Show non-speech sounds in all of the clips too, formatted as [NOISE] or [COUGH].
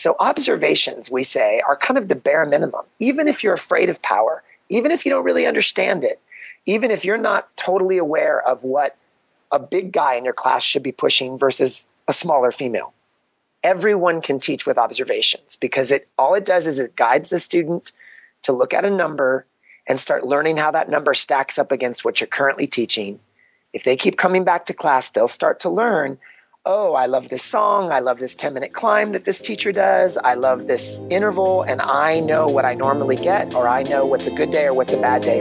So observations, we say, are kind of the bare minimum. Even if you're afraid of power, even if you don't really understand it, even if you're not totally aware of what a big guy in your class should be pushing versus a smaller female. Everyone can teach with observations because it all it does is it guides the student to look at a number and start learning how that number stacks up against what you're currently teaching. If they keep coming back to class, they'll start to learn oh, I love this song. I love this 10 minute climb that this teacher does. I love this interval, and I know what I normally get, or I know what's a good day or what's a bad day.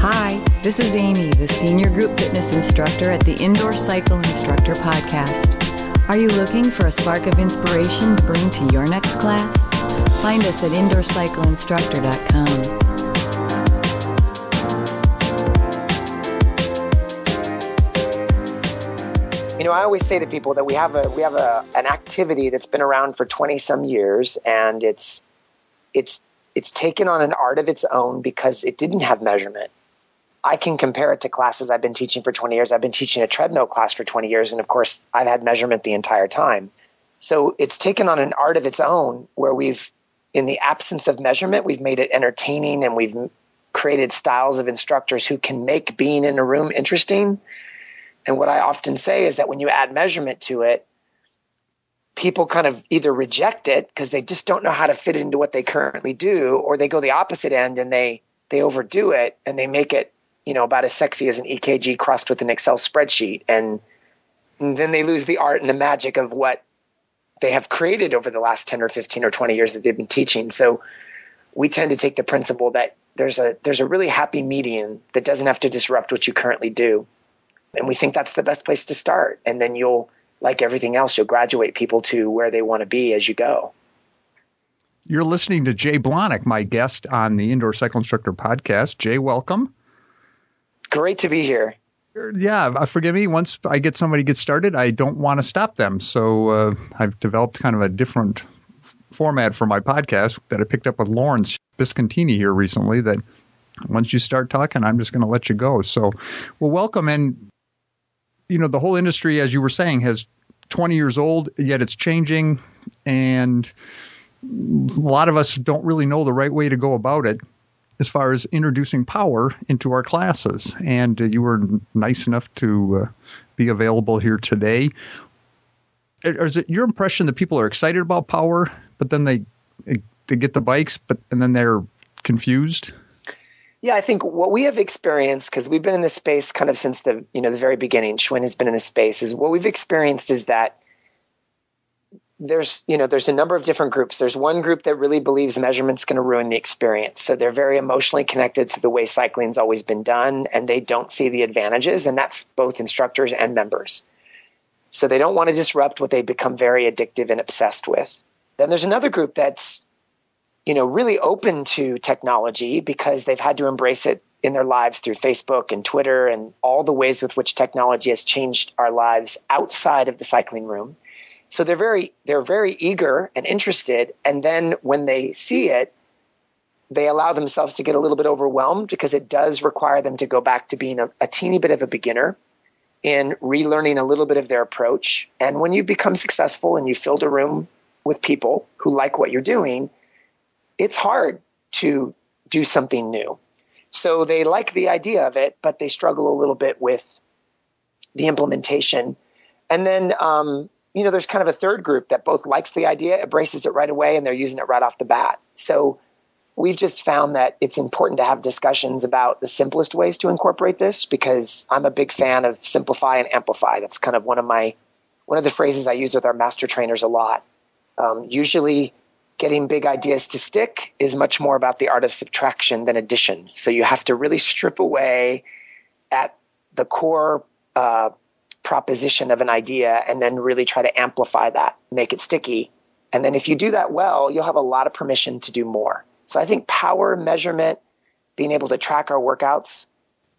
Hi, this is Amy, the Senior Group Fitness Instructor at the Indoor Cycle Instructor Podcast. Are you looking for a spark of inspiration to bring to your next class? Find us at indoorcycleinstructor.com. You know, I always say to people that we have a we have a an activity that's been around for 20 some years and it's it's it's taken on an art of its own because it didn't have measurement. I can compare it to classes I've been teaching for 20 years. I've been teaching a treadmill class for 20 years and of course I've had measurement the entire time. So it's taken on an art of its own where we've in the absence of measurement, we've made it entertaining and we've created styles of instructors who can make being in a room interesting and what I often say is that when you add measurement to it, people kind of either reject it because they just don't know how to fit it into what they currently do, or they go the opposite end and they they overdo it and they make it, you know, about as sexy as an EKG crossed with an Excel spreadsheet. And, and then they lose the art and the magic of what they have created over the last 10 or 15 or 20 years that they've been teaching. So we tend to take the principle that there's a there's a really happy median that doesn't have to disrupt what you currently do. And we think that's the best place to start. And then you'll, like everything else, you'll graduate people to where they want to be as you go. You're listening to Jay Blahnik, my guest on the Indoor Cycle Instructor podcast. Jay, welcome. Great to be here. Yeah, uh, forgive me. Once I get somebody get started, I don't want to stop them. So uh, I've developed kind of a different f- format for my podcast that I picked up with Lawrence Biscontini here recently. That once you start talking, I'm just going to let you go. So, well, welcome. And you know, the whole industry, as you were saying, has 20 years old, yet it's changing. And a lot of us don't really know the right way to go about it as far as introducing power into our classes. And uh, you were nice enough to uh, be available here today. Is it your impression that people are excited about power, but then they they get the bikes, but and then they're confused? Yeah, I think what we have experienced because we've been in this space kind of since the you know the very beginning. Schwinn has been in this space. Is what we've experienced is that there's you know there's a number of different groups. There's one group that really believes measurement's going to ruin the experience. So they're very emotionally connected to the way cycling's always been done, and they don't see the advantages. And that's both instructors and members. So they don't want to disrupt what they become very addictive and obsessed with. Then there's another group that's you know, really open to technology because they've had to embrace it in their lives through Facebook and Twitter and all the ways with which technology has changed our lives outside of the cycling room. So they're very they're very eager and interested and then when they see it they allow themselves to get a little bit overwhelmed because it does require them to go back to being a, a teeny bit of a beginner in relearning a little bit of their approach. And when you've become successful and you filled a room with people who like what you're doing, it's hard to do something new. So they like the idea of it, but they struggle a little bit with the implementation. And then, um, you know, there's kind of a third group that both likes the idea, embraces it right away, and they're using it right off the bat. So we've just found that it's important to have discussions about the simplest ways to incorporate this because I'm a big fan of simplify and amplify. That's kind of one of my one of the phrases I use with our master trainers a lot. Um, usually, getting big ideas to stick is much more about the art of subtraction than addition. So you have to really strip away at the core uh, proposition of an idea and then really try to amplify that, make it sticky. And then if you do that well, you'll have a lot of permission to do more. So I think power measurement, being able to track our workouts,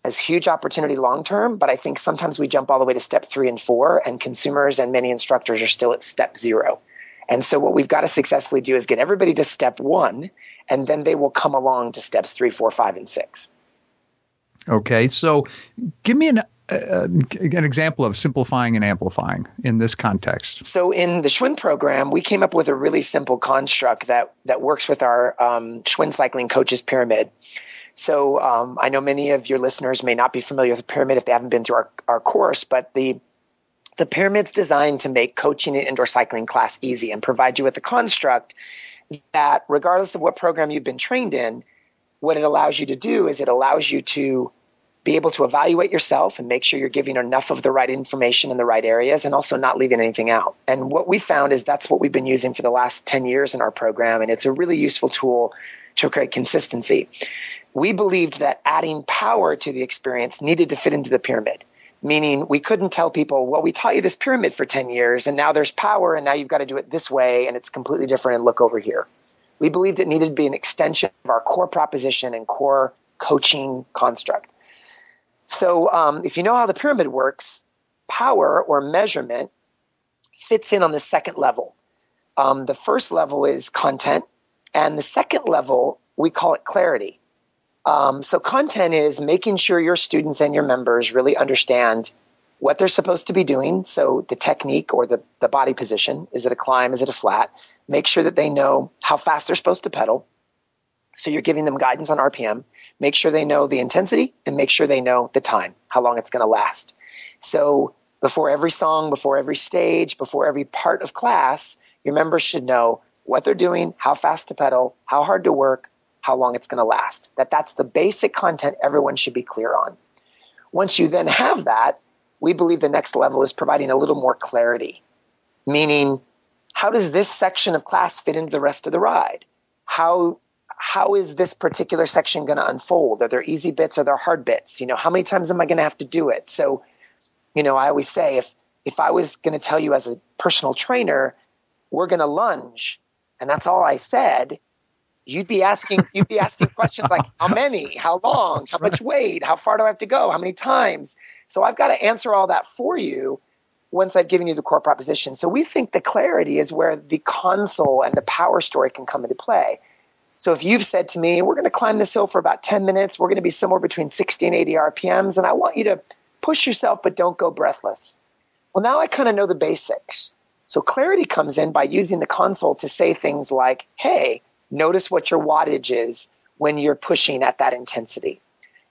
has huge opportunity long term, but I think sometimes we jump all the way to step three and four, and consumers and many instructors are still at step zero. And so what we've got to successfully do is get everybody to step one, and then they will come along to steps three, four, five, and six. Okay, so give me an uh, an example of simplifying and amplifying in this context. So, in the Schwinn program, we came up with a really simple construct that that works with our um, Schwinn cycling coaches pyramid. So, um, I know many of your listeners may not be familiar with the pyramid if they haven't been through our, our course, but the the pyramid's designed to make coaching an indoor cycling class easy and provide you with a construct that, regardless of what program you've been trained in, what it allows you to do is it allows you to be able to evaluate yourself and make sure you're giving enough of the right information in the right areas and also not leaving anything out. And what we found is that's what we've been using for the last 10 years in our program. And it's a really useful tool to create consistency. We believed that adding power to the experience needed to fit into the pyramid, meaning we couldn't tell people, well, we taught you this pyramid for 10 years and now there's power and now you've got to do it this way and it's completely different and look over here. We believed it needed to be an extension of our core proposition and core coaching construct. So, um, if you know how the pyramid works, power or measurement fits in on the second level. Um, the first level is content, and the second level, we call it clarity. Um, so, content is making sure your students and your members really understand what they're supposed to be doing. So, the technique or the, the body position is it a climb? Is it a flat? Make sure that they know how fast they're supposed to pedal. So, you're giving them guidance on RPM make sure they know the intensity and make sure they know the time, how long it's going to last. So before every song, before every stage, before every part of class, your members should know what they're doing, how fast to pedal, how hard to work, how long it's going to last. That that's the basic content everyone should be clear on. Once you then have that, we believe the next level is providing a little more clarity, meaning how does this section of class fit into the rest of the ride? How how is this particular section going to unfold? Are there easy bits? Are there hard bits? You know, how many times am I going to have to do it? So, you know, I always say if if I was going to tell you as a personal trainer, we're going to lunge, and that's all I said, you'd be asking you'd be asking questions like how many, how long, how much weight, how far do I have to go, how many times? So I've got to answer all that for you once I've given you the core proposition. So we think the clarity is where the console and the power story can come into play. So if you've said to me, we're going to climb this hill for about 10 minutes, we're going to be somewhere between 60 and 80 RPMs, and I want you to push yourself, but don't go breathless. Well, now I kind of know the basics. So clarity comes in by using the console to say things like, hey, notice what your wattage is when you're pushing at that intensity.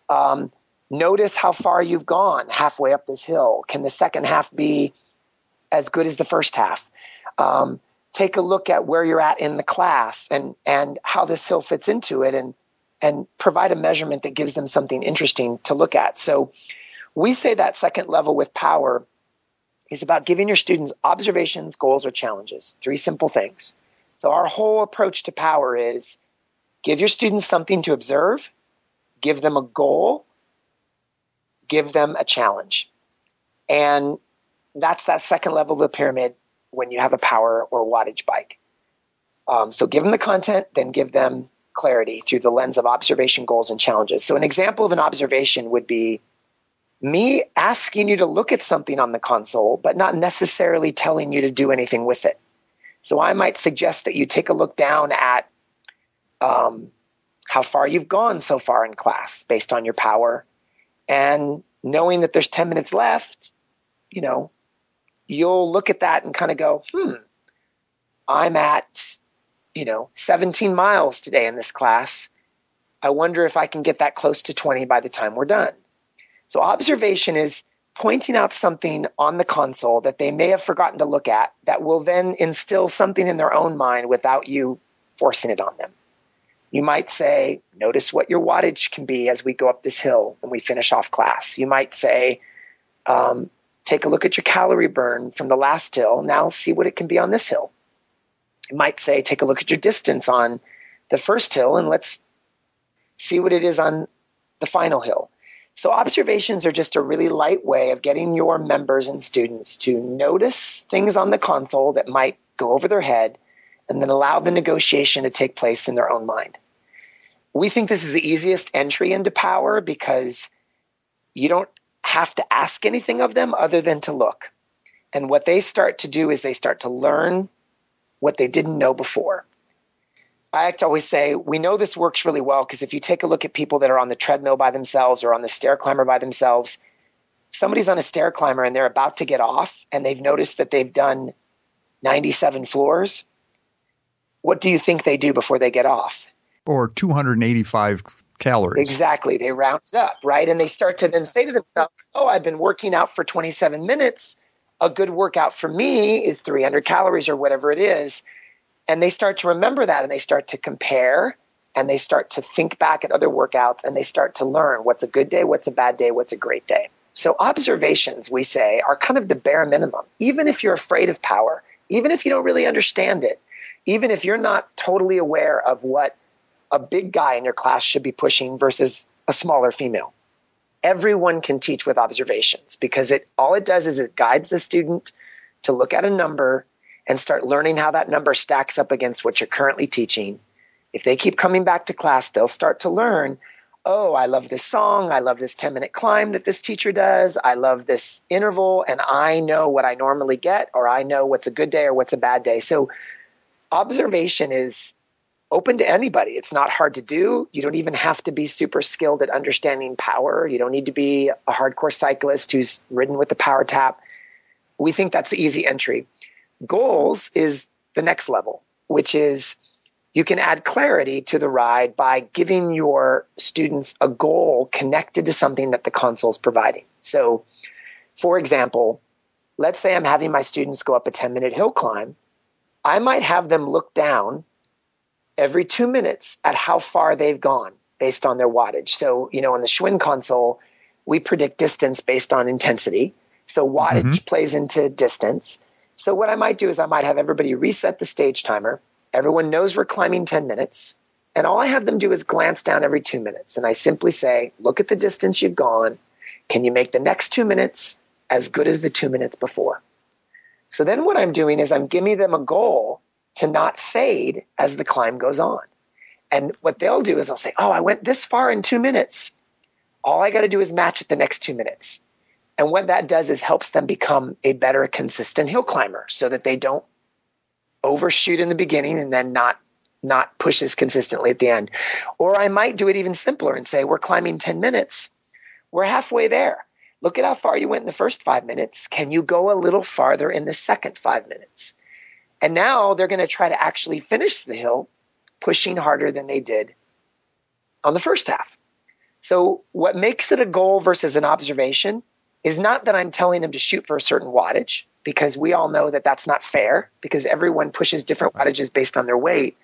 Um, notice how far you've gone halfway up this hill. Can the second half be as good as the first half? Um, take a look at where you're at in the class and and how this hill fits into it and and provide a measurement that gives them something interesting to look at. So we say that second level with power is about giving your students observations, goals, or challenges. Three simple things. So our whole approach to power is give your students something to observe, give them a goal, give them a challenge. And that's that second level of the pyramid when you have a power or wattage bike. Um, so give them the content, then give them clarity through the lens of observation goals and challenges. So an example of an observation would be me asking you to look at something on the console, but not necessarily telling you to do anything with it. So I might suggest that you take a look down at um, how far you've gone so far in class based on your power. And knowing that there's 10 minutes left, you know, you'll look at that and kind of go, hmm, I'm at, you know, 17 miles today in this class. I wonder if I can get that close to 20 by the time we're done. So, observation is pointing out something on the console that they may have forgotten to look at that will then instill something in their own mind without you forcing it on them. You might say, Notice what your wattage can be as we go up this hill and we finish off class. You might say, um, Take a look at your calorie burn from the last hill. Now see what it can be on this hill. You might say, take a look at your distance on the first hill and let's see what it is on the final hill. So, observations are just a really light way of getting your members and students to notice things on the console that might go over their head and then allow the negotiation to take place in their own mind. We think this is the easiest entry into power because you don't have to ask anything of them other than to look. And what they start to do is they start to learn what they didn't know before. I like to always say, we know this works really well because if you take a look at people that are on the treadmill by themselves or on the stair climber by themselves, somebody's on a stair climber and they're about to get off and they've noticed that they've done 97 floors, what do you think they do before they get off? Or 285 calories. Exactly. They round it up, right? And they start to then say to themselves, oh, I've been working out for 27 minutes. A good workout for me is 300 calories or whatever it is. And they start to remember that and they start to compare and they start to think back at other workouts and they start to learn what's a good day, what's a bad day, what's a great day. So observations, we say, are kind of the bare minimum. Even if you're afraid of power, even if you don't really understand it, even if you're not totally aware of what a big guy in your class should be pushing versus a smaller female. Everyone can teach with observations because it all it does is it guides the student to look at a number and start learning how that number stacks up against what you're currently teaching. If they keep coming back to class, they'll start to learn, oh, I love this song, I love this 10 minute climb that this teacher does, I love this interval, and I know what I normally get, or I know what's a good day or what's a bad day. So observation is open to anybody. It's not hard to do. You don't even have to be super skilled at understanding power. You don't need to be a hardcore cyclist who's ridden with the PowerTap. We think that's the easy entry. Goals is the next level, which is you can add clarity to the ride by giving your students a goal connected to something that the console is providing. So, for example, let's say I'm having my students go up a 10 minute hill climb. I might have them look down every two minutes at how far they've gone based on their wattage. So, you know, on the Schwinn console, we predict distance based on intensity. So wattage mm-hmm. plays into distance. So what I might do is I might have everybody reset the stage timer. Everyone knows we're climbing 10 minutes. And all I have them do is glance down every two minutes. And I simply say, look at the distance you've gone. Can you make the next two minutes as good as the two minutes before? So then what I'm doing is I'm giving them a goal to not fade as the climb goes on. And what they'll do is they'll say, Oh, I went this far in two minutes. All I got to do is match it the next two minutes. And what that does is helps them become a better consistent hill climber so that they don't overshoot in the beginning and then not not push as consistently at the end. Or I might do it even simpler and say, we're climbing 10 minutes. We're halfway there. Look at how far you went in the first five minutes. Can you go a little farther in the second five minutes? And now they're going to try to actually finish the hill pushing harder than they did on the first half. So, what makes it a goal versus an observation is not that I'm telling them to shoot for a certain wattage, because we all know that that's not fair, because everyone pushes different wattages based on their weight.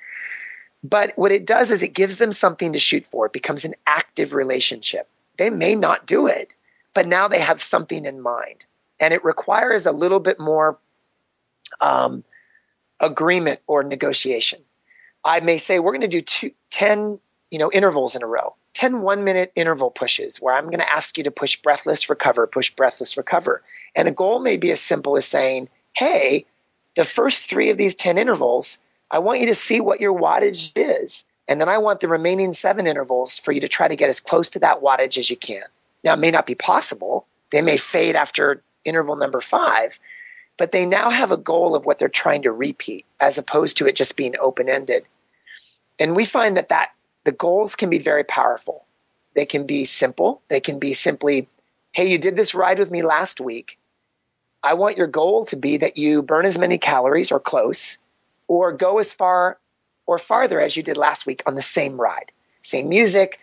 But what it does is it gives them something to shoot for. It becomes an active relationship. They may not do it, but now they have something in mind. And it requires a little bit more um, agreement or negotiation. I may say we're going to do two, 10 you know, intervals in a row, 10 one minute interval pushes where I'm going to ask you to push breathless, recover, push breathless, recover. And a goal may be as simple as saying, hey, the first three of these 10 intervals, I want you to see what your wattage is. And then I want the remaining seven intervals for you to try to get as close to that wattage as you can. Now, it may not be possible. They may fade after interval number five, but they now have a goal of what they're trying to repeat as opposed to it just being open ended. And we find that, that the goals can be very powerful. They can be simple. They can be simply, hey, you did this ride with me last week. I want your goal to be that you burn as many calories or close, or go as far or farther as you did last week on the same ride. Same music,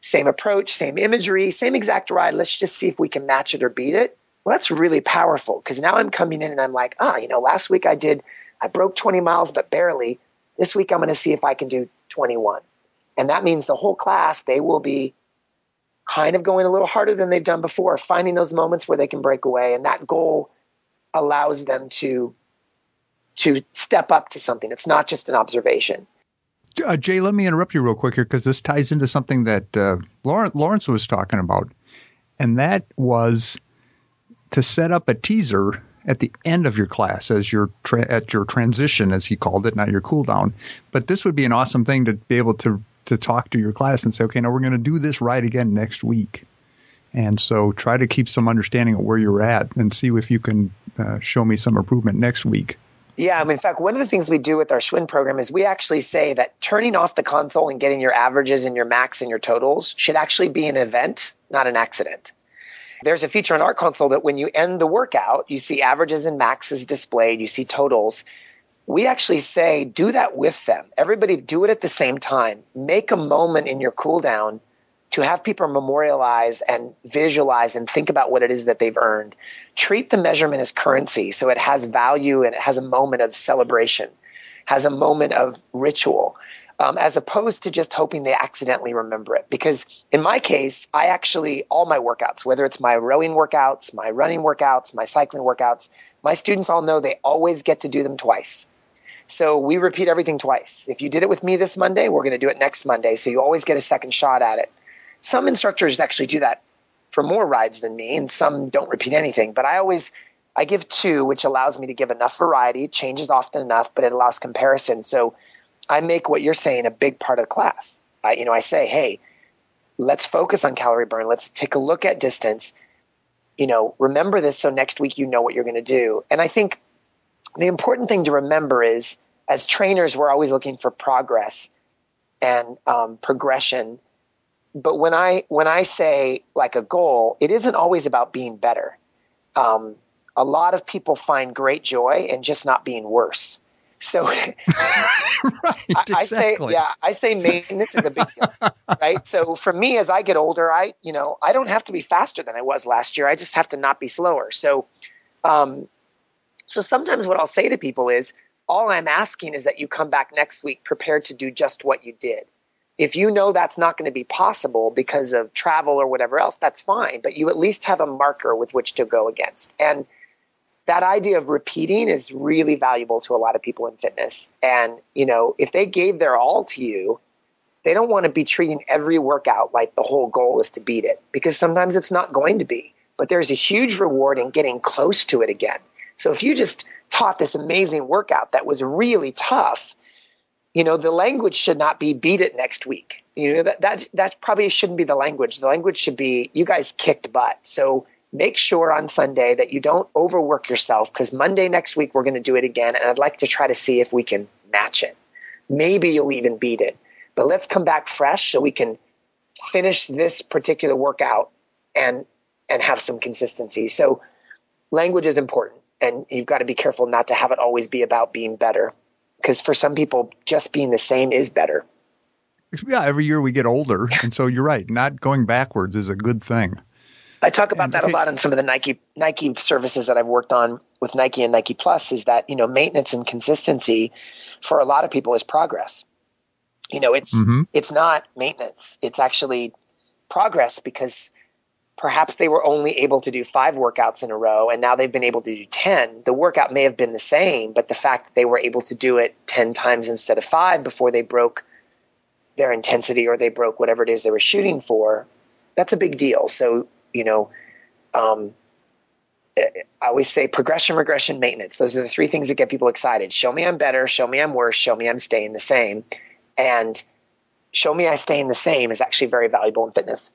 same approach, same imagery, same exact ride. Let's just see if we can match it or beat it. Well, that's really powerful because now I'm coming in and I'm like, ah, you know, last week I did, I broke 20 miles, but barely. This week I'm going to see if I can do 21. And that means the whole class, they will be kind of going a little harder than they've done before, finding those moments where they can break away. And that goal allows them to to step up to something. It's not just an observation. Uh, Jay, let me interrupt you real quick here because this ties into something that uh, Lawrence, was talking about, and that was to set up a teaser at the end of your class as your tra- at your transition, as he called it, not your cool down. But this would be an awesome thing to be able to to talk to your class and say, okay, now we're going to do this right again next week. And so try to keep some understanding of where you're at and see if you can uh, show me some improvement next week. Yeah, I mean, in fact, one of the things we do with our Schwinn program is we actually say that turning off the console and getting your averages and your max and your totals should actually be an event, not an accident. There's a feature on our console that when you end the workout, you see averages and maxes displayed, you see totals. We actually say do that with them. Everybody do it at the same time. Make a moment in your cool down to have people memorialize and visualize and think about what it is that they've earned. Treat the measurement as currency so it has value and it has a moment of celebration, has a moment of ritual. Um, as opposed to just hoping they accidentally remember it. Because in my case, I actually, all my workouts, whether it's my rowing workouts, my running workouts, my cycling workouts, my students all know they always get to do them twice. So we repeat everything twice. If you did it with me this Monday, we're going to do it next Monday. So you always get a second shot at it. Some instructors actually do that for more rides than me, and some don't repeat anything. But I always I give two, which allows me to give enough variety. Changes often enough, but it allows comparison. So I make what you're saying a big part of the class. I, you know, I say, hey, let's focus on calorie burn. Let's take a look at distance. You know, remember this so next week you know what you're going to do. And I think the important thing to remember is, as trainers, we're always looking for progress and um, progression but when I when I say like a goal, it isn't always about being better. Um, a lot of people find great joy in just not being worse. So [LAUGHS] right, I, I say, yeah, I say maintenance is a big deal, right? So for me, as I get older, I, you know, I don't have to be faster than I was last year. I just have to not be slower. So, um, so sometimes what I'll say to people is, all I'm asking is that you come back next week prepared to do just what you did if you know that's not going to be possible because of travel or whatever else, that's fine. But you at least have a marker with which to go against. And that idea of repeating is really valuable to a lot of people in fitness. And, you know, if they gave their all to you, they don't want to be treating every workout like the whole goal is to beat it because sometimes it's not going to be. But there's a huge reward in getting close to it again. So if you just taught this amazing workout that was really tough, you know the language should not be beat it next week. You know that that that probably shouldn't be the language. The language should be you guys kicked butt. So make sure on sunday that you don't overwork yourself because monday next week we're going to do it again and i'd like to try to see if we can match it. Maybe you'll even beat it. But let's come back fresh so we can finish this particular workout and and have some consistency. So language is important and you've got to be careful not to have it always be about being better because for some people, just being the same is better. Yeah, every year we get older, and so you're right. Not going backwards is a good thing. I talk about and, that a lot in some of the Nike Nike services that I've worked on with Nike and Nike Plus. Is that you know maintenance and consistency for a lot of people is progress. You know, it's mm-hmm. it's not maintenance; it's actually progress because perhaps they were only able to do five workouts in a row and now they've been able to do 10 the workout may have been the same but the fact that they were able to do it 10 times instead of five before they broke their intensity or they broke whatever it is they were shooting for that's a big deal. So you know um, i always say progression regression maintenance. Those are the three things that get people excited. Show me i'm better show me i'm worse show me i'm staying the same. And show me i stay in the same is actually very valuable in fitness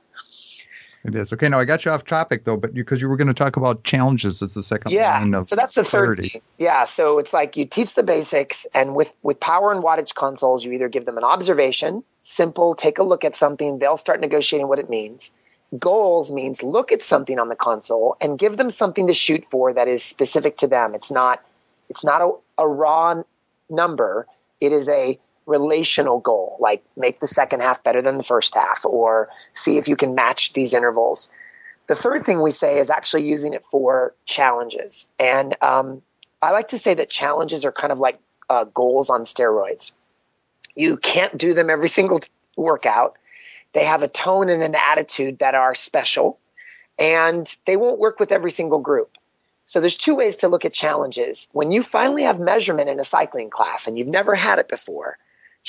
it is okay. Now I got you off topic though, but because you, you, were going to talk about challenges as the second yeah. so that's the third. Thing. Yeah. So it's like you teach the basics, and with with power and wattage consoles, you either give them an observation, simple, take a look at something, they'll start negotiating what it means. Goals means look at something on the console and give them something to shoot for that is specific to them. It's not it's not a, a raw number. It is a relational goal, like make the second half better than the first half, or see if you can match these intervals. The third thing we say is actually using it for challenges. And um, I like to say that challenges are kind of like uh, goals on steroids. You can't do them every single t- workout. They have a tone and an attitude that are special, and they won't work with every single group. So there's two ways to look at challenges. When you finally have measurement in a cycling class and you've never had it before,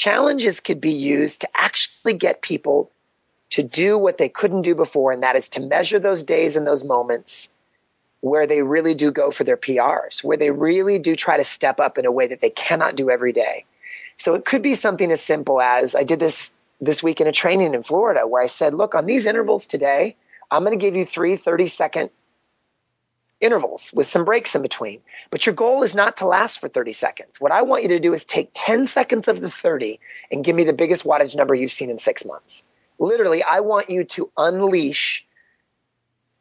Challenges could be used to actually get people to do what they couldn't do before, and that is to measure those days and those moments where they really do go for their PRs, where they really do try to step up in a way that they cannot do every day. So it could be something as simple as I did this this week in a training in Florida where I said, look, on these intervals today, I'm going to give you three 30 second intervals with some breaks in between. But your goal is not to last for 30 seconds. What I want you to do is take 10 seconds of the 30 and give me the biggest wattage number you've seen in six months. Literally, I want you to unleash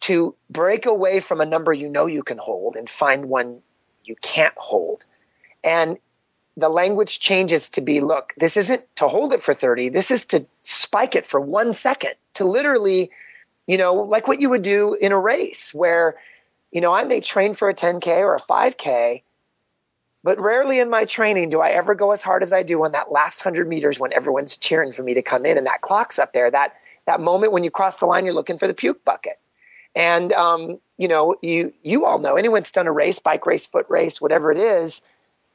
to break away from a number you know you can hold and find one you can't hold. And the language changes to be look, this isn't to hold it for 30, this is to spike it for one second, to literally, you know, like what you would do in a race where, you know, I may train for a 10K or a 5K, but rarely in my training do I ever go as hard as I do on that last 100 meters when everyone's cheering for me to come in and that clock's up there. That, that moment when you cross the line, you're looking for the puke bucket. And, um, you know, you, you all know anyone's done a race, bike race, foot race, whatever it is,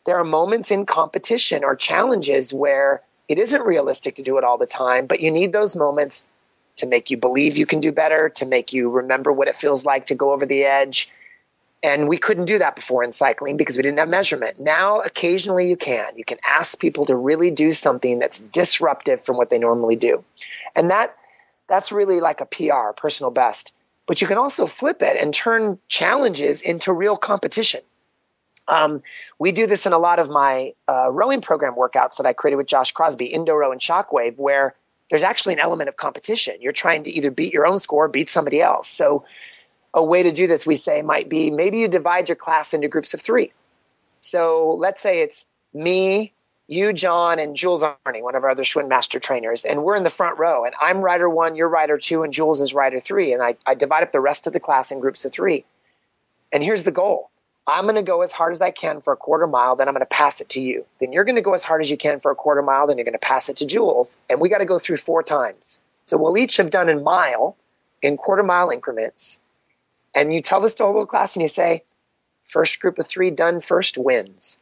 there are moments in competition or challenges where it isn't realistic to do it all the time, but you need those moments to make you believe you can do better, to make you remember what it feels like to go over the edge. And we couldn't do that before in cycling because we didn't have measurement. Now, occasionally you can. You can ask people to really do something that's disruptive from what they normally do. And that that's really like a PR, personal best. But you can also flip it and turn challenges into real competition. Um, we do this in a lot of my uh, rowing program workouts that I created with Josh Crosby, Indo-Row and Shockwave, where there's actually an element of competition. You're trying to either beat your own score or beat somebody else. So a way to do this, we say, might be maybe you divide your class into groups of three. So let's say it's me, you, John, and Jules Arney, one of our other Schwinn master trainers, and we're in the front row, and I'm rider one, you're rider two, and Jules is rider three, and I, I divide up the rest of the class in groups of three. And here's the goal I'm going to go as hard as I can for a quarter mile, then I'm going to pass it to you. Then you're going to go as hard as you can for a quarter mile, then you're going to pass it to Jules. And we got to go through four times. So we'll each have done a mile in quarter mile increments. And you tell this to a whole class and you say, first group of three done first wins.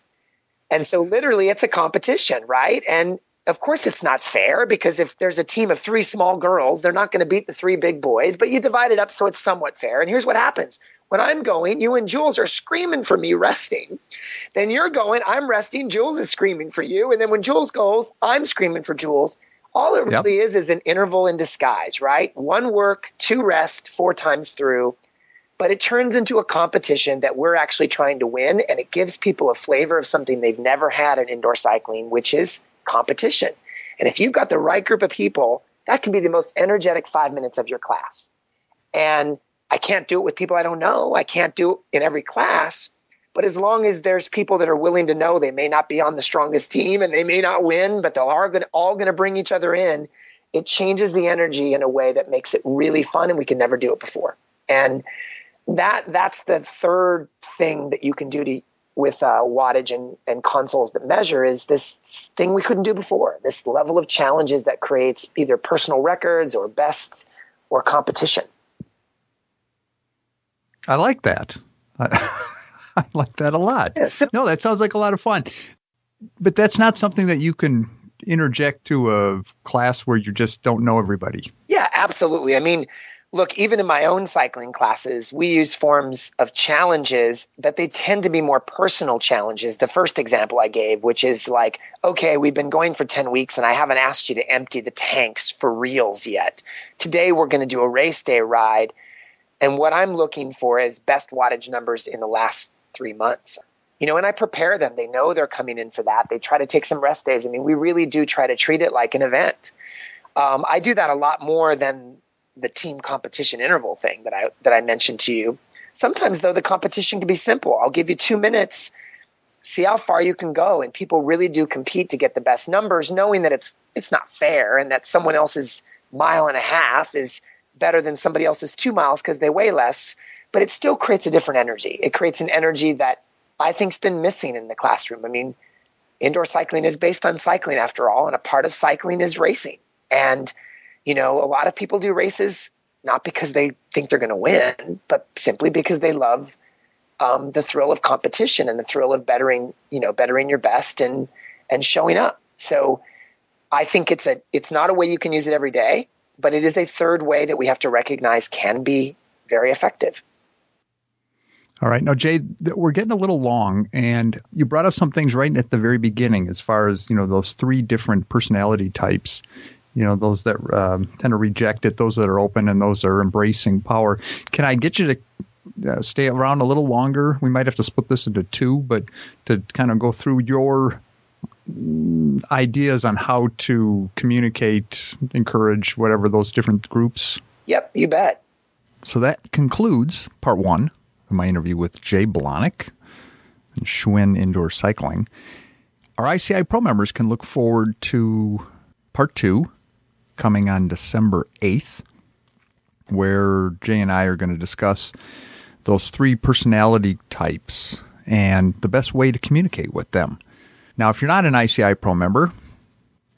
And so literally it's a competition, right? And of course it's not fair because if there's a team of three small girls, they're not going to beat the three big boys, but you divide it up so it's somewhat fair. And here's what happens. When I'm going, you and Jules are screaming for me resting. Then you're going, I'm resting, Jules is screaming for you. And then when Jules goes, I'm screaming for Jules. All it really is is an interval in disguise, right? One work, two rest, four times through. But it turns into a competition that we're actually trying to win, and it gives people a flavor of something they've never had in indoor cycling, which is competition. And if you've got the right group of people, that can be the most energetic five minutes of your class. And I can't do it with people I don't know. I can't do it in every class. But as long as there's people that are willing to know they may not be on the strongest team and they may not win, but they're all going all going to bring each other in, it changes the energy in a way that makes it really fun, and we can never do it before. And that that's the third thing that you can do to with uh, wattage and, and consoles that measure is this thing we couldn't do before. This level of challenges that creates either personal records or bests or competition. I like that. I, [LAUGHS] I like that a lot. no, that sounds like a lot of fun. But that's not something that you can interject to a class where you just don't know everybody. Yeah, absolutely. I mean, look, even in my own cycling classes, we use forms of challenges, but they tend to be more personal challenges. The first example I gave, which is like, okay, we've been going for 10 weeks and I haven't asked you to empty the tanks for reals yet. Today we're going to do a race day ride and what I'm looking for is best wattage numbers in the last three months. You know, and I prepare them. They know they're coming in for that. They try to take some rest days. I mean, we really do try to treat it like an event. Um, I do that a lot more than the team competition interval thing that I that I mentioned to you. Sometimes though, the competition can be simple. I'll give you two minutes, see how far you can go, and people really do compete to get the best numbers, knowing that it's it's not fair and that someone else's mile and a half is better than somebody else's two miles because they weigh less, but it still creates a different energy. It creates an energy that I think's been missing in the classroom. I mean, indoor cycling is based on cycling after all, and a part of cycling is racing. And, you know, a lot of people do races not because they think they're going to win, but simply because they love um, the thrill of competition and the thrill of bettering, you know, bettering your best and and showing up. So I think it's a it's not a way you can use it every day but it is a third way that we have to recognize can be very effective. All right. Now, Jay, we're getting a little long, and you brought up some things right at the very beginning as far as, you know, those three different personality types. You know, those that um, tend to reject it, those that are open, and those that are embracing power. Can I get you to uh, stay around a little longer? We might have to split this into two, but to kind of go through your ideas on how to communicate, encourage whatever those different groups? Yep, you bet. So that concludes part one of my interview with Jay Blahnik and Schwinn Indoor Cycling. Our ICI Pro members can look forward to part two coming on December 8th, where Jay and I are going to discuss those three personality types and the best way to communicate with them. Now, if you're not an ICI Pro member,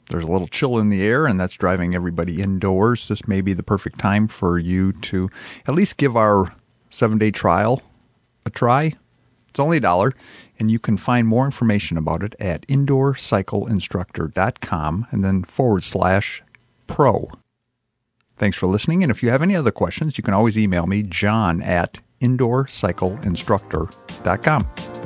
there's a little chill in the air and that's driving everybody indoors. This may be the perfect time for you to at least give our seven day trial a try. It's only a dollar, and you can find more information about it at indoorcycleinstructor.com and then forward slash pro. Thanks for listening, and if you have any other questions, you can always email me, john at indoorcycleinstructor.com.